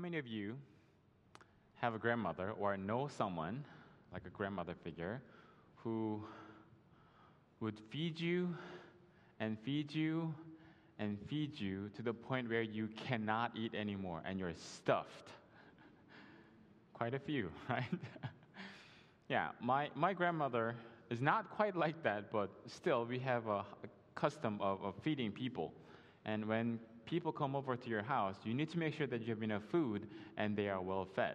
many of you have a grandmother or know someone, like a grandmother figure, who would feed you and feed you and feed you to the point where you cannot eat anymore and you're stuffed? Quite a few, right? yeah, my, my grandmother is not quite like that, but still, we have a, a custom of, of feeding people. And when people come over to your house, you need to make sure that you have enough food and they are well fed.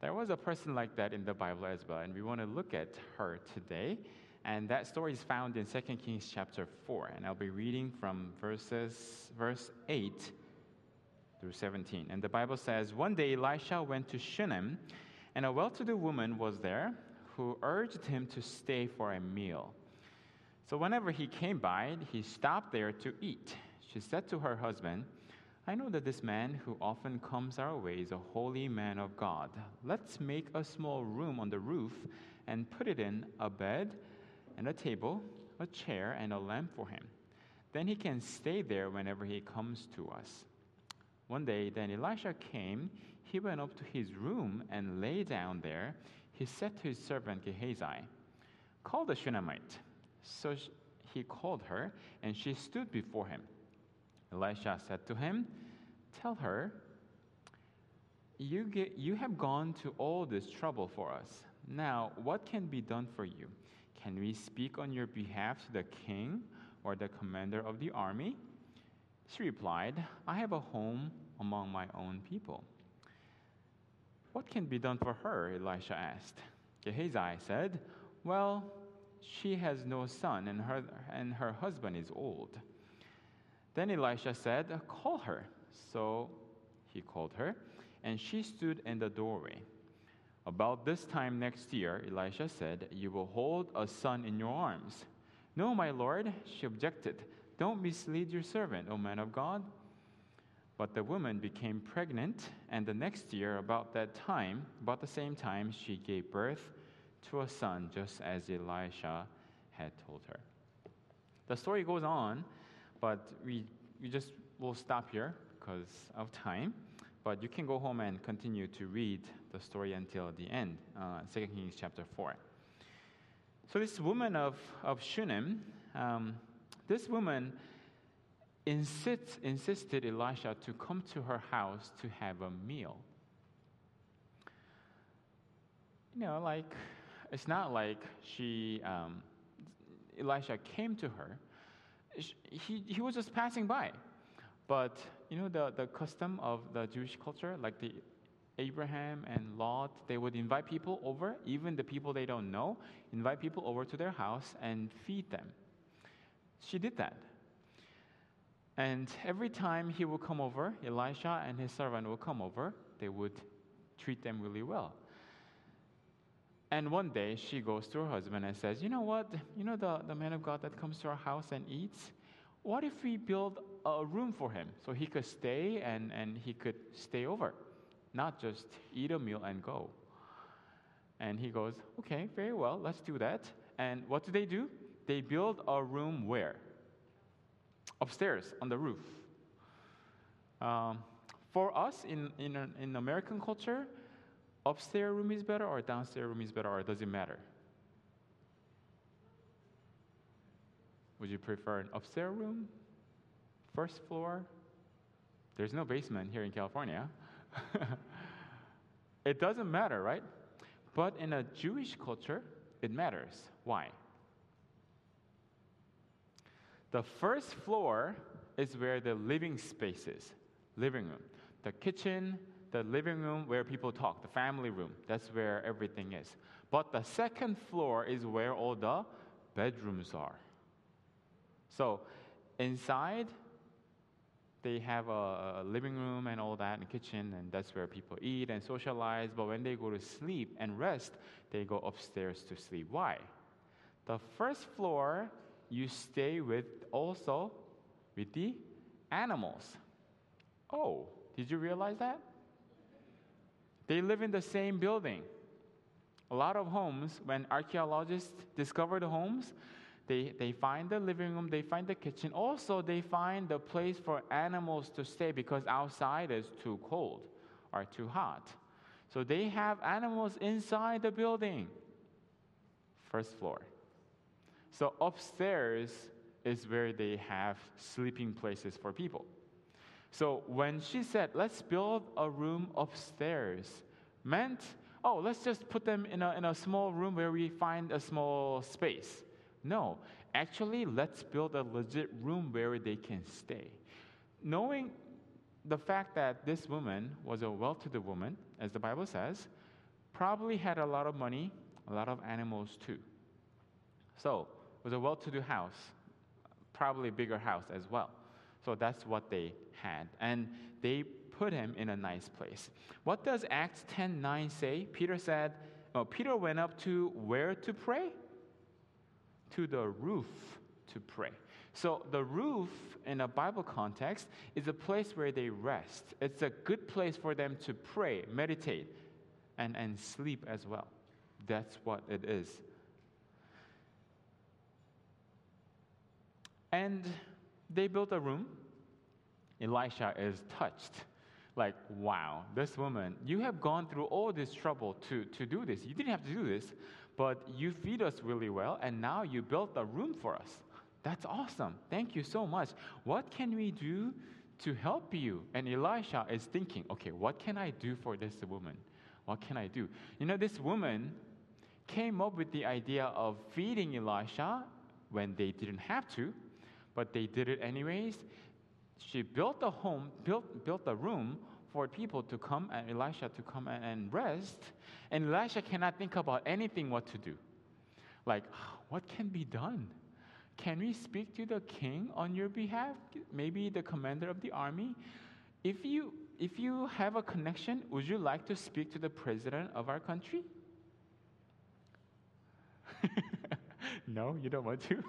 There was a person like that in the Bible as well, and we want to look at her today. And that story is found in 2 Kings chapter 4. And I'll be reading from verses verse 8 through 17. And the Bible says, One day Elisha went to Shunem, and a well to do woman was there who urged him to stay for a meal. So whenever he came by, he stopped there to eat. She said to her husband, I know that this man who often comes our way is a holy man of God. Let's make a small room on the roof and put it in a bed and a table, a chair, and a lamp for him. Then he can stay there whenever he comes to us. One day, then Elisha came. He went up to his room and lay down there. He said to his servant Gehazi, Call the Shunammite. So he called her, and she stood before him. Elisha said to him, Tell her, you, get, you have gone to all this trouble for us. Now, what can be done for you? Can we speak on your behalf to the king or the commander of the army? She replied, I have a home among my own people. What can be done for her? Elisha asked. Gehazi said, Well, she has no son, and her, and her husband is old. Then Elisha said, Call her. So he called her, and she stood in the doorway. About this time next year, Elisha said, You will hold a son in your arms. No, my lord, she objected. Don't mislead your servant, O man of God. But the woman became pregnant, and the next year, about that time, about the same time, she gave birth to a son, just as Elisha had told her. The story goes on, but we, we just will stop here because of time. But you can go home and continue to read the story until the end, uh, 2 Kings chapter 4. So, this woman of, of Shunem, um, this woman insist, insisted Elisha to come to her house to have a meal. You know, like it's not like she, um, Elisha came to her. He, he was just passing by. But, you know, the, the custom of the Jewish culture, like the Abraham and Lot, they would invite people over, even the people they don't know, invite people over to their house and feed them. She did that. And every time he would come over, Elisha and his servant would come over, they would treat them really well. And one day she goes to her husband and says, You know what? You know the, the man of God that comes to our house and eats? What if we build a room for him so he could stay and, and he could stay over, not just eat a meal and go? And he goes, Okay, very well, let's do that. And what do they do? They build a room where? Upstairs on the roof. Um, for us in, in, in American culture, upstairs room is better or downstairs room is better or does it matter? Would you prefer an upstairs room? First floor? There's no basement here in California. it doesn't matter, right? But in a Jewish culture, it matters. Why? The first floor is where the living space is living room. The kitchen, the living room where people talk, the family room. That's where everything is. But the second floor is where all the bedrooms are. So inside, they have a, living room and all that, and kitchen, and that's where people eat and socialize. But when they go to sleep and rest, they go upstairs to sleep. Why? The first floor, you stay with also with the animals. Oh, did you realize that? They live in the same building. A lot of homes, when archaeologists discover the homes, They, they find the living room, they find the kitchen. Also, they find the place for animals to stay because outside is too cold or too hot. So they have animals inside the building. First floor. So upstairs is where they have sleeping places for people. So when she said, let's build a room upstairs, meant, oh, let's just put them in a, in a small room where we find a small space. No, actually, let's build a legit room where they can stay. Knowing the fact that this woman was a well to do woman, as the Bible says, probably had a lot of money, a lot of animals too. So, it was a well to do house, probably a bigger house as well. So, that's what they had. And they put him in a nice place. What does Acts 10 9 say? Peter said, oh, Peter went up to where to pray? To the roof to pray. So the roof in a Bible context is a place where they rest. It's a good place for them to pray, meditate, and, and sleep as well. That's what it is. And they built a room. Elisha is touched. Like, wow, this woman, you have gone through all this trouble to, to do this. You didn't have to do this, but you feed us really well, and now you built a room for us. That's awesome. Thank you so much. What can we do to help you? And Elisha is thinking, okay, what can I do for this woman? What can I do? You know, this woman came up with the idea of feeding Elisha when they didn't have to, but they did it anyways. She built a home, built, built a room for people to come and Elisha to come and rest. And Elisha cannot think about anything what to do. Like, what can be done? Can we speak to the king on your behalf? Maybe the commander of the army? If you, if you have a connection, would you like to speak to the president of our country? no, you don't want to?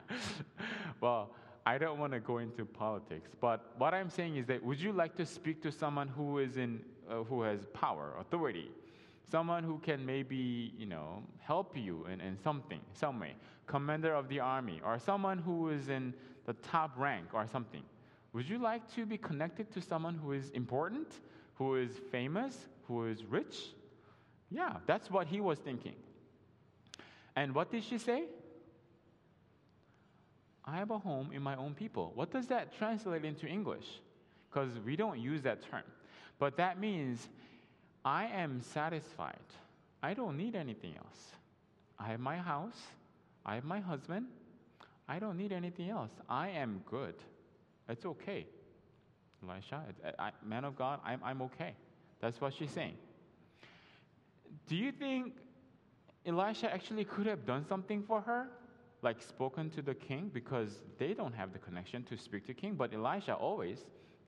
well, I don't want to go into politics, but what I'm saying is that would you like to speak to someone who is in, uh, who has power, authority? someone who can maybe you know help you in, in something some way. Commander of the army or someone who is in the top rank or something. Would you like to be connected to someone who is important who is famous who is rich? Yeah that's what he was thinking. And what did she say i have a home in my own people what does that translate into english because we don't use that term but that means I am satisfied. I don't need anything else. I have my house. I have my husband. I don't need anything else. I am good. It's okay. Elisha, I, man of God, I'm, I'm okay. That's what she's saying. Do you think Elisha actually could have done something for her? Like spoken to the king? Because they don't have the connection to speak to king, but Elisha always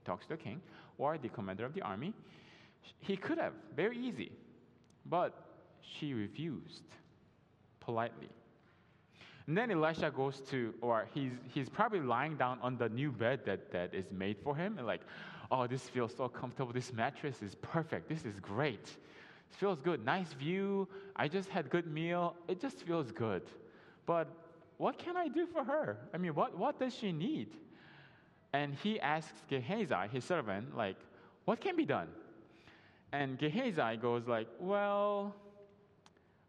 talks to the king or the commander of the army. He could have, very easy, but she refused politely. And then Elisha goes to, or he's, he's probably lying down on the new bed that, that is made for him, and like, oh, this feels so comfortable. This mattress is perfect. This is great. It feels good. Nice view. I just had good meal. It just feels good. But what can I do for her? I mean, what, what does she need? And he asks Gehazi, his servant, like, what can be done? And Gehazi goes like, well,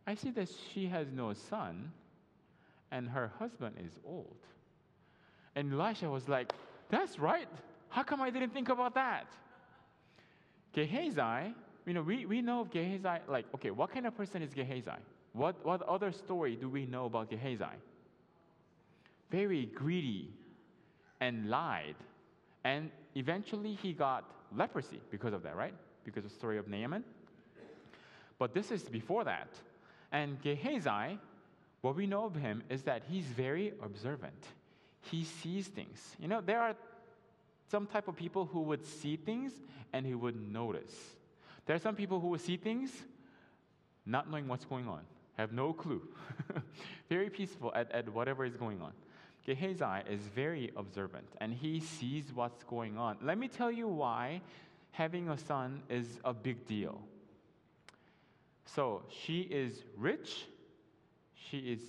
I see that she has no son, and her husband is old. And Elisha was like, that's right. How come I didn't think about that? Gehazi, you know, we, we know of Gehazi, like, okay, what kind of person is Gehazi? What, what other story do we know about Gehazi? Very greedy and lied. And eventually he got leprosy because of that, right? because of the story of Naaman. But this is before that. And Gehazi, what we know of him is that he's very observant. He sees things. You know, there are some type of people who would see things and he would notice. There are some people who would see things not knowing what's going on, have no clue. very peaceful at, at whatever is going on. Gehazi is very observant and he sees what's going on. Let me tell you why having a son is a big deal. So she is rich, she is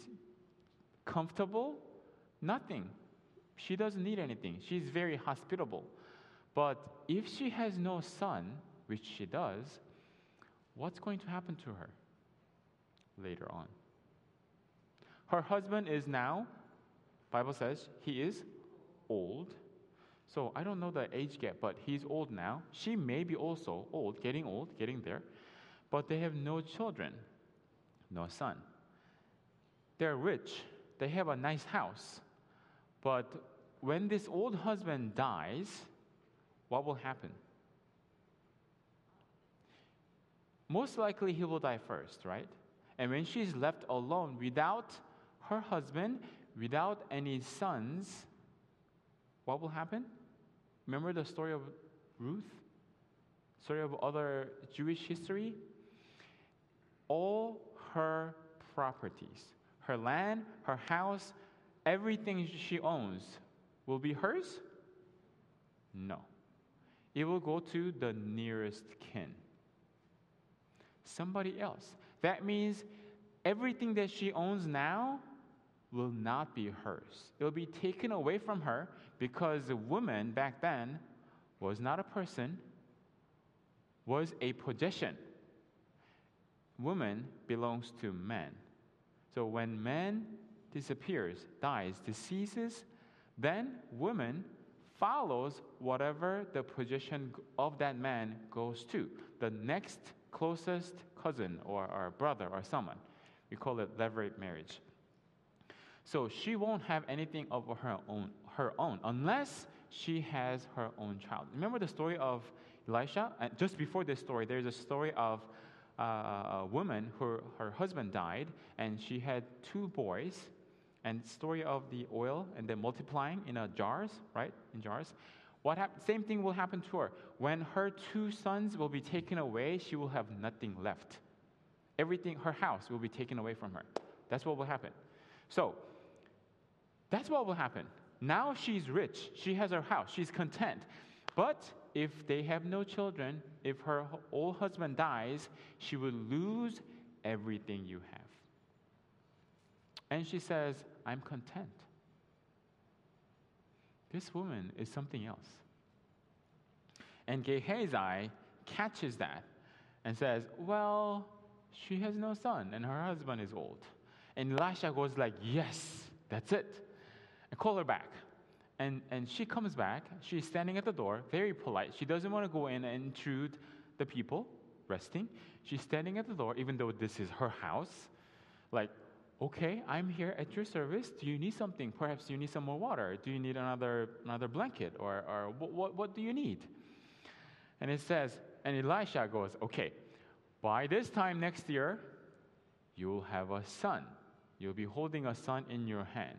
comfortable? Nothing. She doesn't need anything. She's very hospitable. But if she has no son, which she does, what's going to happen to her later on? Her husband is now, Bible says, he is old. So I don't know the age gap, but he's old now. She may be also old, getting old, getting there. But they have no children, no son. They're rich. They have a nice house. But when this old husband dies, what will happen? Most likely he will die first, right? And when she's left alone without her husband, without any sons, what will happen? Remember the story of Ruth? Story of other Jewish history? All her properties, her land, her house, everything she owns will be hers? No. It will go to the nearest kin. Somebody else. That means everything that she owns now will not be hers. It will be taken away from her because the woman back then was not a person, was a possession. Woman belongs to man. So when man disappears, dies, deceases, then woman follows whatever the position of that man goes to. The next closest cousin or, or brother or someone. We call it levirate marriage. So she won't have anything of her own, her own unless she has her own child. Remember the story of Elisha? And just before this story, there's a story of uh, a woman who her husband died, and she had two boys. And story of the oil and then multiplying in a jars, right? In jars. What hap- same thing will happen to her. When her two sons will be taken away, she will have nothing left. Everything, her house will be taken away from her. That's what will happen. So, that's what will happen. Now she's rich. She has her house. She's content. But if they have no children, if her old husband dies, she will lose everything you have. And she says, I'm content. This woman is something else. And Gehazi catches that and says, Well, she has no son and her husband is old. And Elisha goes like, Yes, that's it. And call her back. And, and she comes back. She's standing at the door, very polite. She doesn't want to go in and intrude the people resting. She's standing at the door, even though this is her house. Like, okay, I'm here at your service. Do you need something? Perhaps you need some more water. Do you need another, another blanket? Or, or what, what, what do you need? And it says, and Elisha goes, okay, by this time next year, you'll have a son. You'll be holding a son in your hand.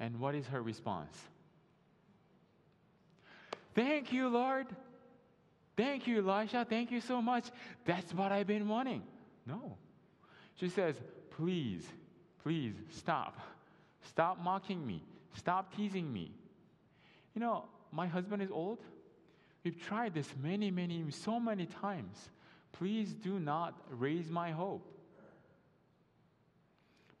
And what is her response? Thank you, Lord. Thank you, Elisha. Thank you so much. That's what I've been wanting. No. She says, Please, please stop. Stop mocking me. Stop teasing me. You know, my husband is old. We've tried this many, many, so many times. Please do not raise my hope.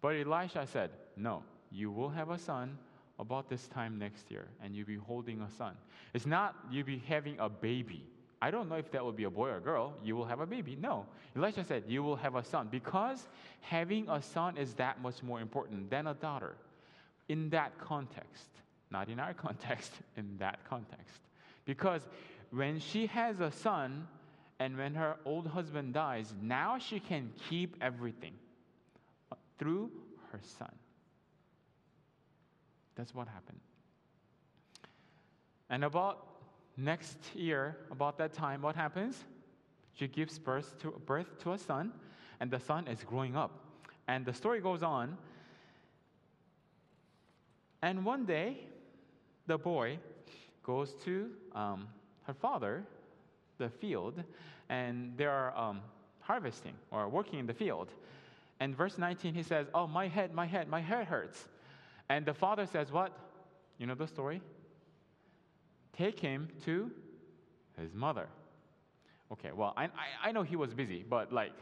But Elisha said, No, you will have a son about this time next year, and you'll be holding a son. It's not you'll be having a baby. I don't know if that will be a boy or a girl. You will have a baby. No. Elisha said, You will have a son because having a son is that much more important than a daughter in that context. Not in our context, in that context. Because when she has a son and when her old husband dies, now she can keep everything uh, through her son. That's what happened. And about next year, about that time, what happens? She gives birth to, birth to a son, and the son is growing up. And the story goes on. And one day, the boy goes to um, her father, the field, and they are um, harvesting or working in the field. And verse 19, he says, Oh, my head, my head, my head hurts. And the father says, What? You know the story? Take him to his mother. Okay, well, I, I, I know he was busy, but like,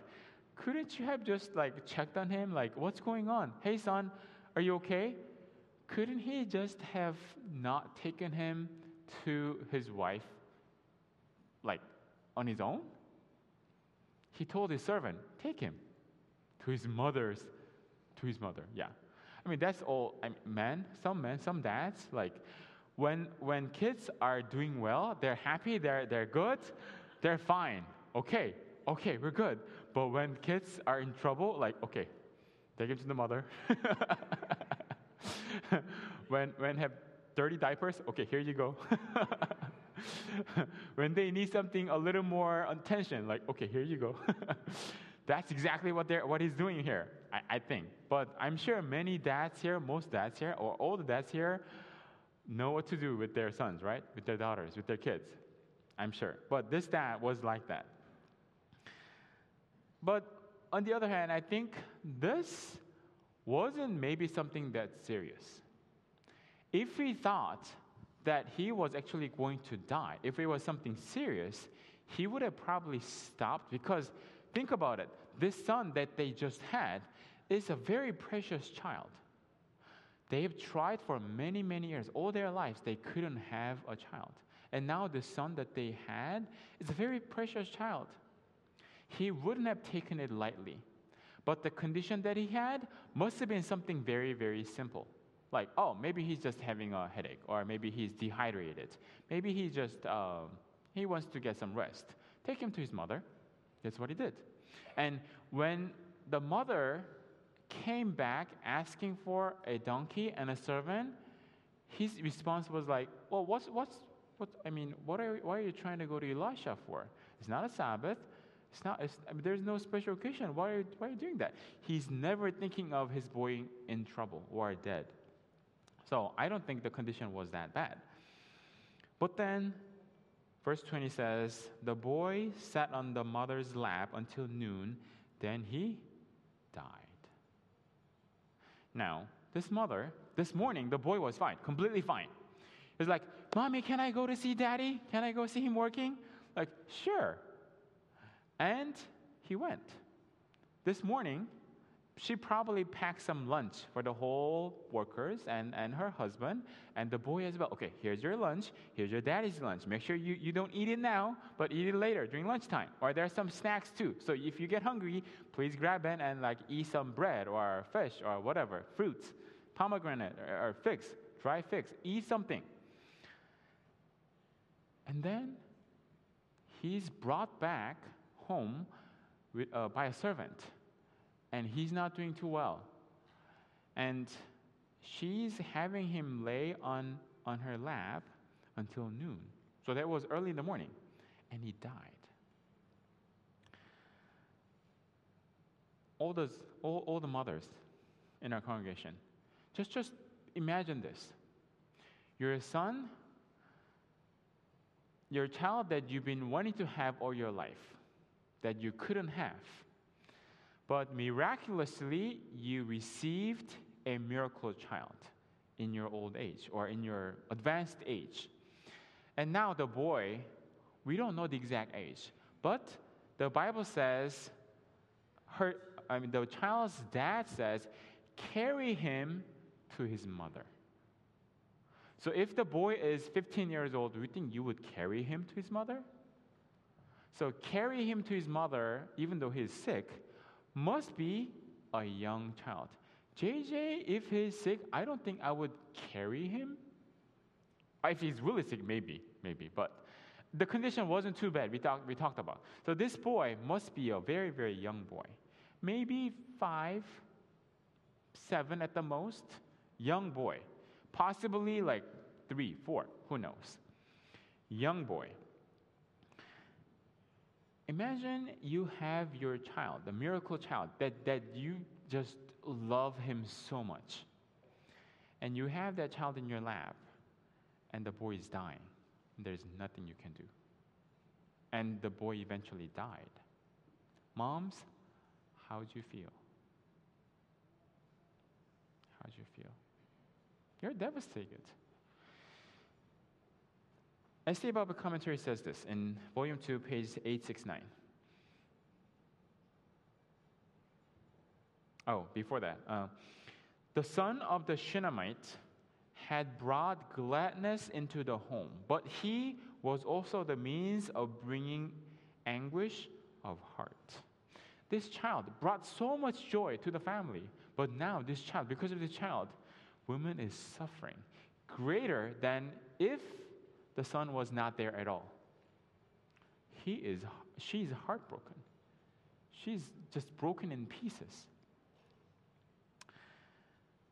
couldn't you have just like checked on him? Like, what's going on? Hey, son, Are you okay? Couldn't he just have not taken him to his wife, like on his own? He told his servant, Take him to his mother's, to his mother. Yeah. I mean, that's all. I mean, men, some men, some dads, like when, when kids are doing well, they're happy, they're, they're good, they're fine. Okay, okay, we're good. But when kids are in trouble, like, okay, take him to the mother. when, when have dirty diapers, okay, here you go. when they need something a little more attention, like, okay, here you go. That's exactly what, they're, what he's doing here, I, I think. But I'm sure many dads here, most dads here, or all the dads here, know what to do with their sons, right? With their daughters, with their kids. I'm sure. But this dad was like that. But on the other hand, I think this wasn't maybe something that serious. If he thought that he was actually going to die, if it was something serious, he would have probably stopped because think about it. This son that they just had is a very precious child. They've tried for many, many years, all their lives, they couldn't have a child. And now the son that they had is a very precious child. He wouldn't have taken it lightly. But the condition that he had must have been something very, very simple. Like, oh, maybe he's just having a headache, or maybe he's dehydrated. Maybe he just, uh, he wants to get some rest. Take him to his mother. That's what he did. And when the mother came back asking for a donkey and a servant, his response was like, "Well, what's what's what? I mean, what are why are you trying to go to Elisha for? It's not a Sabbath. It's not. It's, I mean, there's no special occasion. Why are you, why are you doing that? He's never thinking of his boy in trouble or dead. So I don't think the condition was that bad. But then, verse 20 says, the boy sat on the mother's lap until noon. Then he. Now, this mother, this morning, the boy was fine, completely fine. He's like, Mommy, can I go to see daddy? Can I go see him working? Like, sure. And he went. This morning, she probably packed some lunch for the whole workers and, and her husband and the boy as well. Okay, here's your lunch. Here's your daddy's lunch. Make sure you, you don't eat it now, but eat it later during lunchtime. Or there's some snacks too. So if you get hungry, please grab it and like eat some bread or fish or whatever, fruits, pomegranate or, or figs, dry figs. Eat something. And then he's brought back home with, uh, by a servant and he's not doing too well. And she's having him lay on, on her lap until noon. So that was early in the morning. And he died. All, those, all, all the mothers in our congregation, just, just imagine this. Your son, your child that you've been wanting to have all your life, that you couldn't have but miraculously, you received a miracle child in your old age or in your advanced age. And now the boy, we don't know the exact age, but the Bible says, her, I mean, the child's dad says, carry him to his mother. So if the boy is 15 years old, do you think you would carry him to his mother? So carry him to his mother, even though he's sick, must be a young child. JJ, if he's sick, I don't think I would carry him. If he's really sick, maybe, maybe. But the condition wasn't too bad, we, talk, we talked about. So this boy must be a very, very young boy. Maybe five, seven at the most. Young boy. Possibly like three, four, who knows. Young boy. Imagine you have your child, the miracle child, that, that you just love him so much. And you have that child in your lap, and the boy is dying. There's nothing you can do. And the boy eventually died. Moms, how'd you feel? How'd you feel? You're devastated. S.T. Bible Commentary says this in Volume 2, page 869. Oh, before that. Uh, The son of the Shunammite had brought gladness into the home, but he was also the means of bringing anguish of heart. This child brought so much joy to the family, but now this child, because of this child, woman is suffering greater than if the son was not there at all. He is, she's heartbroken. She's just broken in pieces.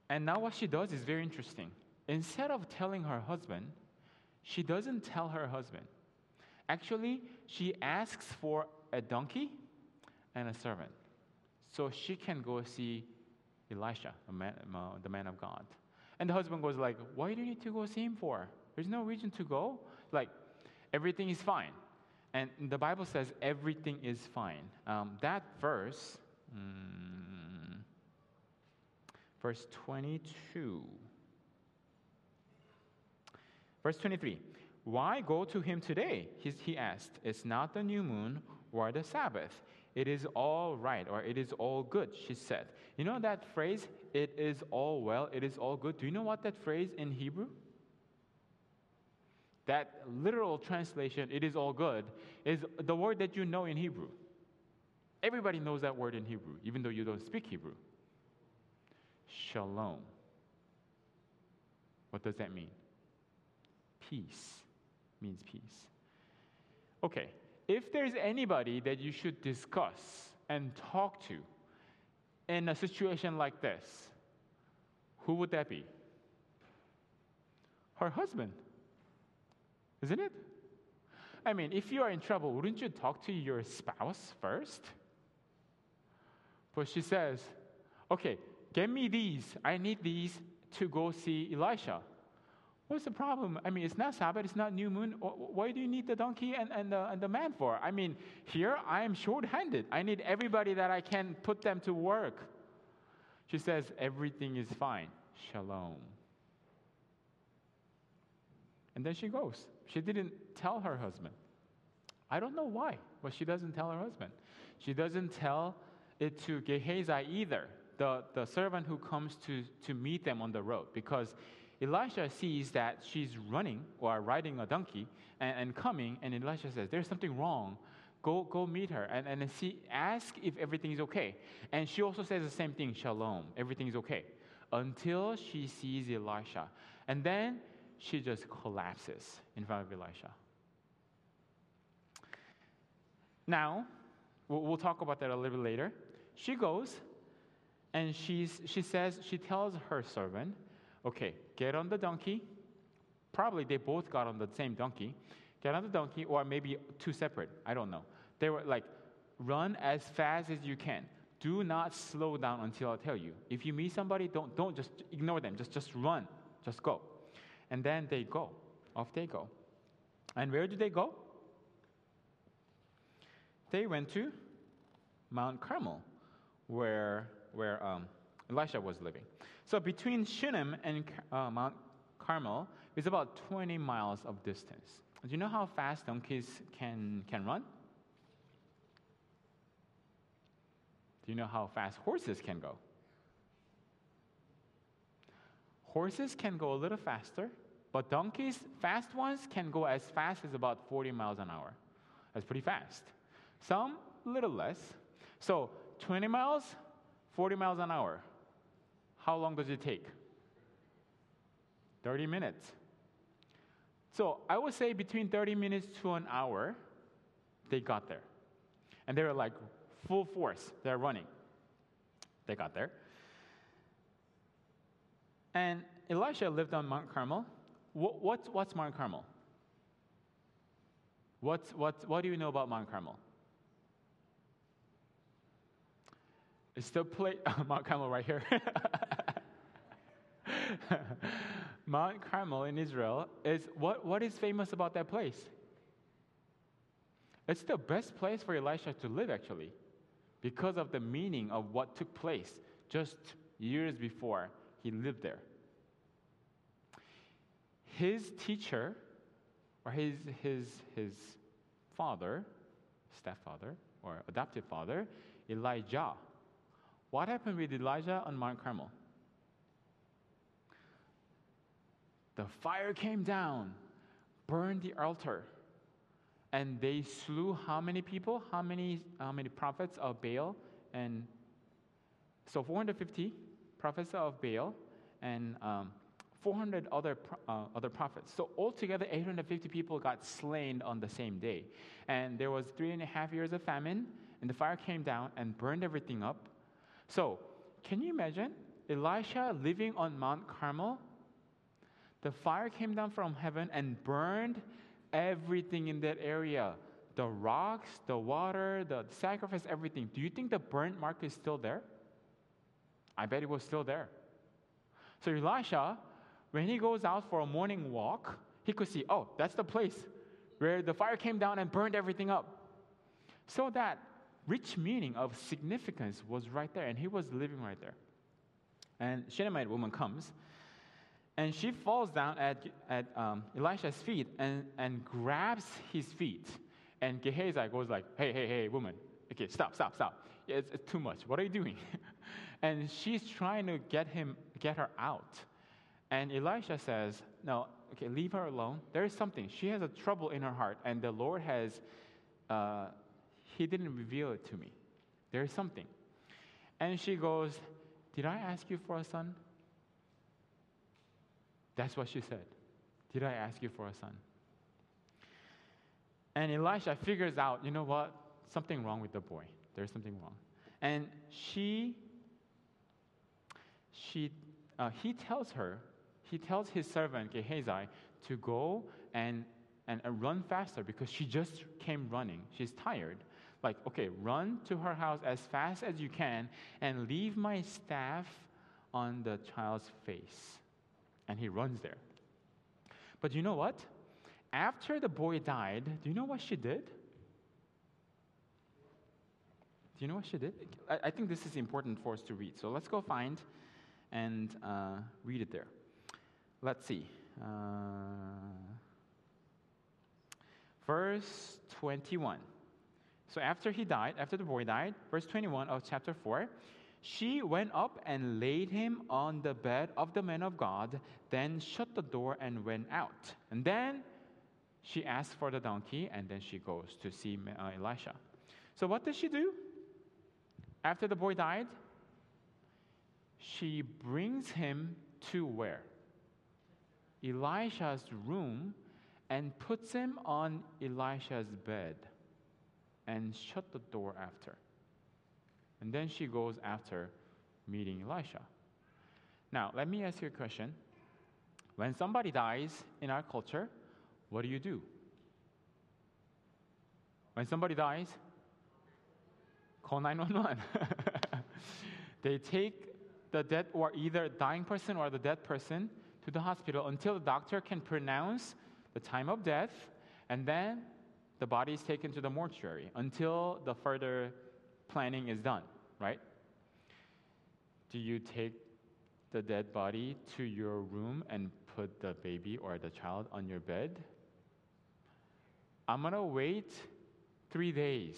And now what she does is very interesting. Instead of telling her husband, she doesn't tell her husband. Actually, she asks for a donkey and a servant so she can go see Elisha, the man, of God. And the husband goes like, "Why do you need to go see him for? There's no reason to go. Like, everything is fine." And the Bible says everything is fine. Um, that verse, mm, verse 22. Verse 23 Why go to him today? He, he asked. It's not the new moon or the Sabbath. It is all right, or it is all good, she said. You know that phrase, it is all well, it is all good? Do you know what that phrase in Hebrew? That literal translation, it is all good, is the word that you know in Hebrew. Everybody knows that word in Hebrew, even though you don't speak Hebrew. Shalom. What does that mean? peace means peace. Okay, if there's anybody that you should discuss and talk to in a situation like this, who would that be? Her husband. Isn't it? I mean, if you are in trouble, wouldn't you talk to your spouse first? But she says, okay, get me these. I need these to go see Elisha. What's the problem? I mean, it's not Sabbath, it's not new moon. Why do you need the donkey and, and, the, and the man for? I mean, here I am short handed. I need everybody that I can put them to work. She says, Everything is fine. Shalom. And then she goes. She didn't tell her husband. I don't know why, but she doesn't tell her husband. She doesn't tell it to Gehazi either, the, the servant who comes to, to meet them on the road, because Elisha sees that she's running or riding a donkey and, and coming, and Elisha says, There's something wrong. Go, go meet her and, and see, ask if everything is okay. And she also says the same thing Shalom, everything is okay. Until she sees Elisha. And then she just collapses in front of Elisha. Now, we'll, talk about that a little bit later. She goes and she's, she says, she tells her servant, okay, get on the donkey. Probably they both got on the same donkey. Get on the donkey, or maybe two separate. I don't know. They were like, run as fast as you can. Do not slow down until I tell you. If you meet somebody, don't, don't just ignore them. Just, just run. Just go. And then they go. Off they go. And where do they go? They went to Mount Carmel, where, where um, Elisha was living. So between Shunem and uh, Mount Carmel is about 20 miles of distance. Do you know how fast donkeys can, can run? Do you know how fast horses can go? Horses can go a little faster, but donkeys, fast ones, can go as fast as about 40 miles an hour. That's pretty fast. Some, a little less. So 20 miles, 40 miles an hour. How long does it take? 30 minutes. So I would say between 30 minutes to an hour, they got there. And they were like full force, they're running. They got there. And Elisha lived on Mount Carmel. What, what's, what's Mount Carmel? What do you know about Mount Carmel? It's the place, oh, Mount Carmel right here. Mount Carmel in Israel is what, what is famous about that place? It's the best place for Elisha to live, actually, because of the meaning of what took place just years before he lived there. His teacher, or his, his, his father, stepfather, or adoptive father, Elijah. What happened with Elijah on Mount Carmel? the fire came down, burned the altar, and they slew how many people? How many, how many prophets of Baal? And so 450 prophets of Baal and um, 400 other, uh, other prophets. So altogether, 850 people got slain on the same day. And there was three and a half years of famine, and the fire came down and burned everything up. So, can you imagine Elisha living on Mount Carmel? The fire came down from heaven and burned everything in that area the rocks, the water, the sacrifice, everything. Do you think the burnt mark is still there? I bet it was still there. So Elisha, when he goes out for a morning walk, he could see, oh, that's the place where the fire came down and burned everything up. So that rich meaning of significance was right there, and he was living right there. And Shunammite woman comes, and she falls down at, at um, Elisha's feet and, and grabs his feet. And Gehazi goes like, hey, hey, hey, woman, okay, stop, stop, stop. It's, it's too much. What are you doing? and she's trying to get him, get her out. And Elisha says, no, okay, leave her alone. There is something. She has a trouble in her heart, and the Lord has, uh, he didn't reveal it to me. There is something. And she goes, did I ask you for a son? That's what she said. Did I ask you for a son? And Elisha figures out, you know what? Something wrong with the boy. There's something wrong. And she, she, uh, he tells her, he tells his servant Gehazi to go and, and, and run faster because she just came running. She's tired. Like, okay, run to her house as fast as you can and leave my staff on the child's face and he runs there. But you know what? After the boy died, do you know what she did? Do you know what she did? I, I think this is important for us to read. So let's go find and uh, read it there. Let's see. Uh, verse 21. So after he died, after the boy died, verse 21 of chapter 4, she went up and laid him on the bed of the man of God, then shut the door and went out. And then she asked for the donkey, and then she goes to see uh, Elisha. So, what did she do? After the boy died, she brings him to where? Elisha's room and puts him on Elisha's bed and shut the door after. And then she goes after meeting Elisha. Now, let me ask you a question. When somebody dies in our culture, what do you do? When somebody dies, call 911. they take the dead or either dying person or the dead person to the hospital until the doctor can pronounce the time of death, and then the body is taken to the mortuary until the further planning is done, right? Do you take the dead body to your room and put the baby or the child on your bed? I'm gonna wait three days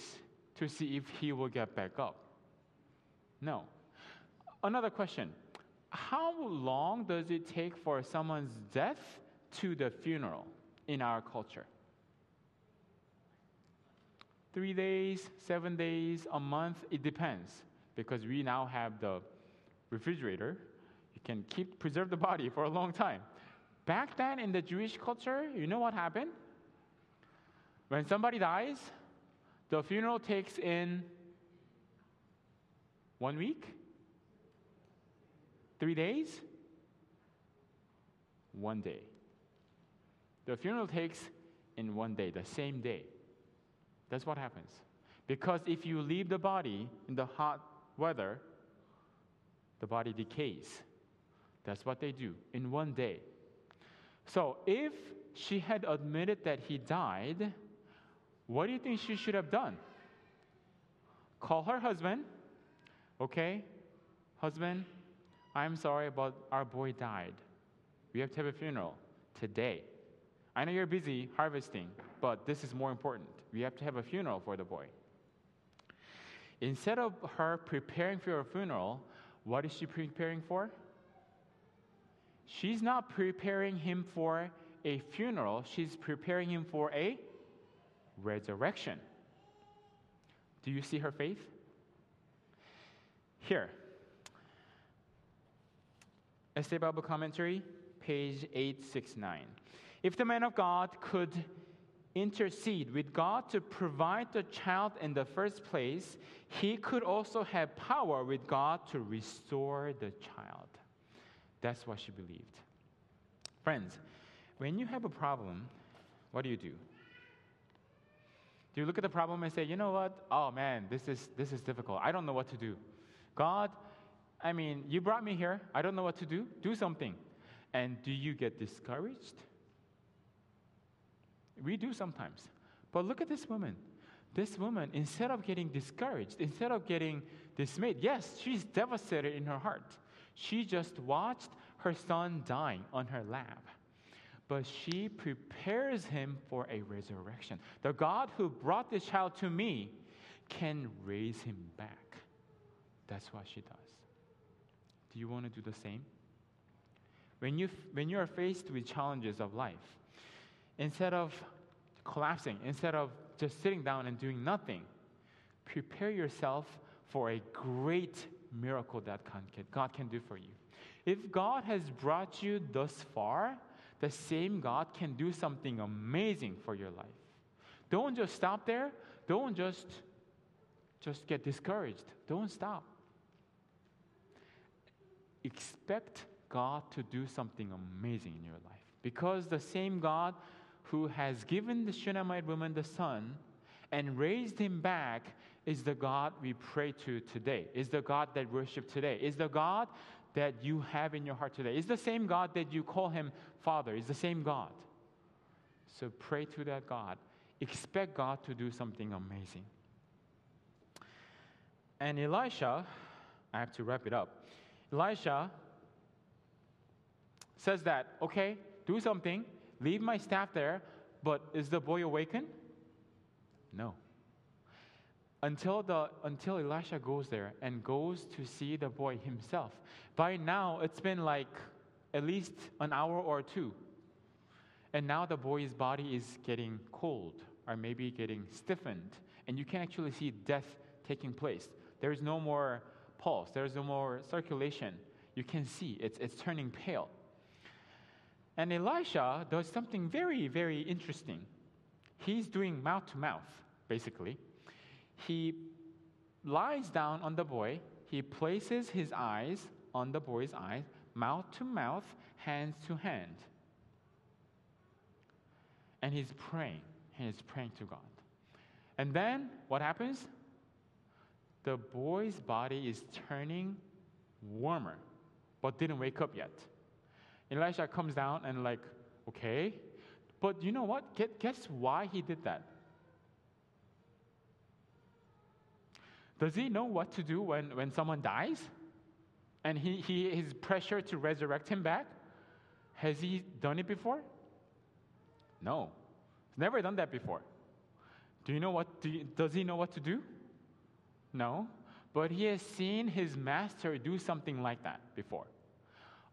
to see if he will get back up. No. Another question How long does it take for someone's death to the funeral in our culture? three days, seven days, a month, it depends. Because we now have the refrigerator, you can keep preserve the body for a long time. Back then in the Jewish culture, you know what happened? When somebody dies, the funeral takes in one week, three days, one day. The funeral takes in one day, the same day. That's what happens. Because if you leave the body in the hot weather, the body decays. That's what they do in one day. So if she had admitted that he died, what do you think she should have done? Call her husband, okay? Husband, I'm sorry, but our boy died. We have to have a funeral today. I know you're busy harvesting, but this is more important. We have to have a funeral for the boy. Instead of her preparing for a funeral, what is she preparing for? she's not preparing him for a funeral, she's preparing him for a resurrection. Do you see her faith? Here. Essay Bible Commentary, page 869. If the man of God could intercede with God to provide the child in the first place, he could also have power with God to restore the child. That's what she believed. Friends, when you have a problem, what do you do? Do you look at the problem and say, you know what? Oh man, this is, this is difficult. I don't know what to do. God, I mean, you brought me here. I don't know what to do. Do something. And do you get discouraged? We do sometimes. But look at this woman. This woman, instead of getting discouraged, instead of getting dismayed, yes, she's devastated in her heart. She just watched her son dying on her lap. But she prepares him for a resurrection. The God who brought this child to me can raise him back. That's what she does. You want to do the same? When you, when you are faced with challenges of life, instead of collapsing, instead of just sitting down and doing nothing, prepare yourself for a great miracle that God can do for you. If God has brought you thus far, the same God can do something amazing for your life. Don't just stop there. Don't just just get discouraged. Don't stop. Expect God to do something amazing in your life. Because the same God who has given the Shunammite woman the son and raised him back is the God we pray to today, is the God that worship today, is the God that you have in your heart today. Is the same God that you call him Father, is the same God. So pray to that God. Expect God to do something amazing. And Elisha, I have to wrap it up. Elisha says that, okay, do something, leave my staff there, but is the boy awakened? No. Until, the, until Elisha goes there and goes to see the boy himself. By now, it's been like at least an hour or two. And now the boy's body is getting cold or maybe getting stiffened. And you can actually see death taking place. There is no more pulse, there is no more circulation. You can see it's, it's turning pale. And Elisha does something very, very interesting. He's doing mouth to mouth, basically. He lies down on the boy, he places his eyes on the boy's eyes, mouth to mouth, hands to hand. And he's praying. He's praying to God. And then what happens? The boy's body is turning warmer, but didn't wake up yet. Elisha comes down and like, okay, but you know what? Guess why he did that? Does he know what to do when, when someone dies? And he, he is pressured to resurrect him back? Has he done it before? No. He's never done that before. Do you know what do you, does he know what to do? No. But he has seen his master do something like that before.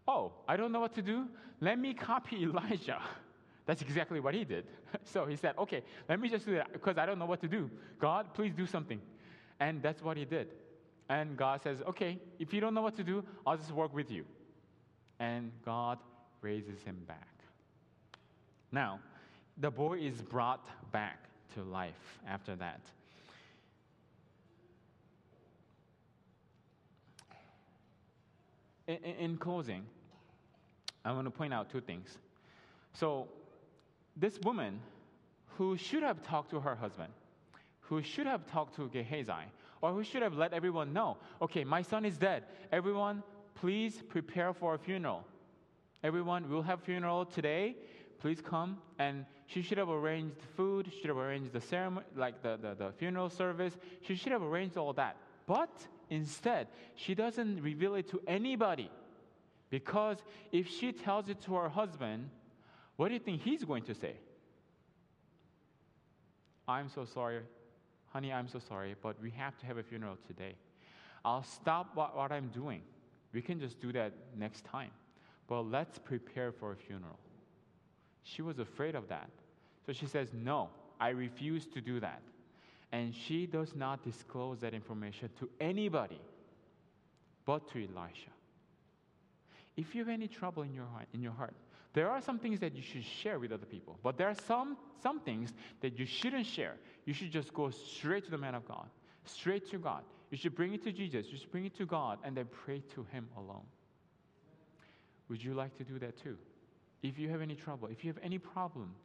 Oh, I don't know what to do. Let me copy Elijah. That's exactly what he did. so he said, Okay, let me just do that because I don't know what to do. God, please do something. And that's what he did. And God says, Okay, if you don't know what to do, I'll just work with you. And God raises him back. Now, the boy is brought back to life after that. In, in, closing, I want to point out two things. So, this woman who should have talked to her husband, who should have talked to Gehazi, or who should have let everyone know, okay, my son is dead. Everyone, please prepare for a funeral. Everyone, we'll have funeral today. Please come. And she should have arranged food. She should have arranged the ceremony, like the, the, the funeral service. She should have arranged all that. But instead, she doesn't reveal it to anybody. Because if she tells it to her husband, what do you think he's going to say? I'm so sorry. Honey, I'm so sorry, but we have to have a funeral today. I'll stop what, what I'm doing. We can just do that next time. but let's prepare for a funeral. She was afraid of that. So she says, No, I refuse to do that. And she does not disclose that information to anybody but to Elisha. If you have any trouble in your heart, in your heart, there are some things that you should share with other people, but there are some, some things that you shouldn't share. You should just go straight to the man of God, straight to God. You should bring it to Jesus, you should bring it to God, and then pray to Him alone. Would you like to do that too? If you have any trouble, if you have any problem,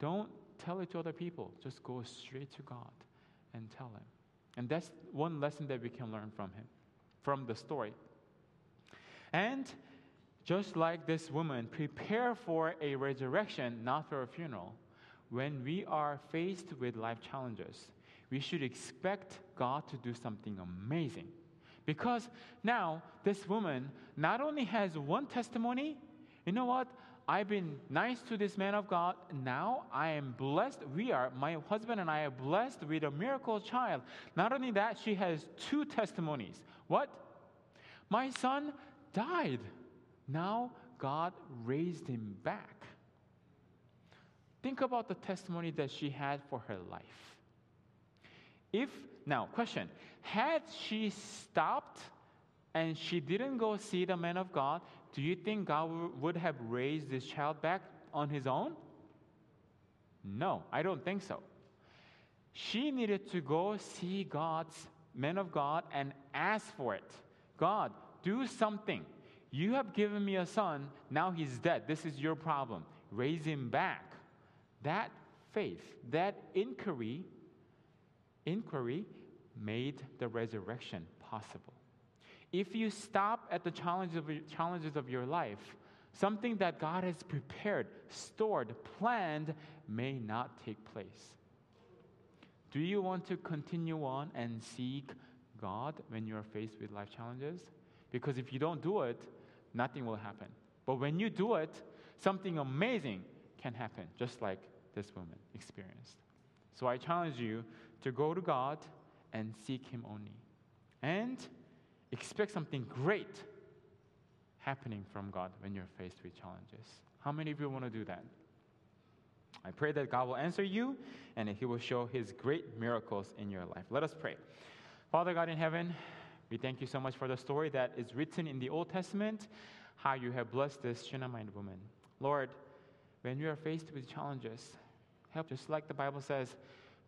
don't tell it to other people. Just go straight to God and tell Him. And that's one lesson that we can learn from Him, from the story. And just like this woman, prepare for a resurrection, not for a funeral. When we are faced with life challenges, we should expect God to do something amazing. Because now this woman not only has one testimony, you know what? I've been nice to this man of God. Now I am blessed. We are, my husband and I are blessed with a miracle child. Not only that, she has two testimonies. What? My son died. Now God raised him back. Think about the testimony that she had for her life. If, now, question, had she stopped and she didn't go see the man of God, do you think God would have raised this child back on his own? No, I don't think so. She needed to go see God's man of God and ask for it. God, do something. You have given me a son, now he's dead. This is your problem. Raise him back. That faith, that inquiry, inquiry made the resurrection possible. If you stop at the challenges of, your life, something that God has prepared, stored, planned may not take place. Do you want to continue on and seek God when you're faced with life challenges? Because if you don't do it, nothing will happen. But when you do it, something amazing can happen, just like this woman experienced. So I challenge you to go to God and seek Him only. And expect something great happening from God when you're faced with challenges. How many of you want to do that? I pray that God will answer you and He will show His great miracles in your life. Let us pray. Father God in heaven, we thank you so much for the story that is written in the Old Testament, how you have blessed this Shunammite woman. Lord, when you are faced with challenges, help just like the Bible says,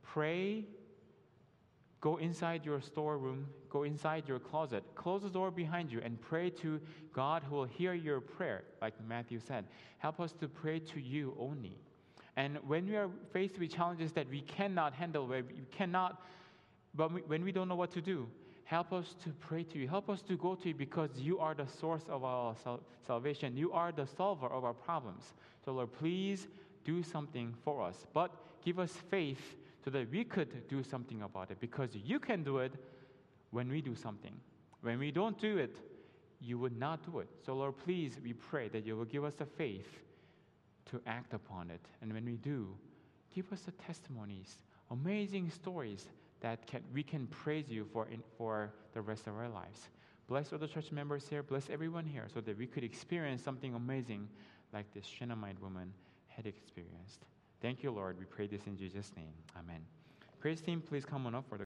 pray, go inside your storeroom, go inside your closet, close the door behind you, and pray to God who will hear your prayer, like Matthew said. Help us to pray to you only. And when we are faced with challenges that we cannot handle, where we cannot, but when we don't know what to do, Help us to pray to you. Help us to go to you because you are the source of our sal- salvation. You are the solver of our problems. So, Lord, please do something for us. But give us faith so that we could do something about it because you can do it when we do something. When we don't do it, you would not do it. So, Lord, please, we pray that you will give us the faith to act upon it. And when we do, give us the testimonies, amazing stories that can, we can praise you for, in, for the rest of our lives. Bless all the church members here, bless everyone here, so that we could experience something amazing like this Shunammite woman had experienced. Thank you, Lord. We pray this in Jesus' name. Amen. Praise team, please come on up for the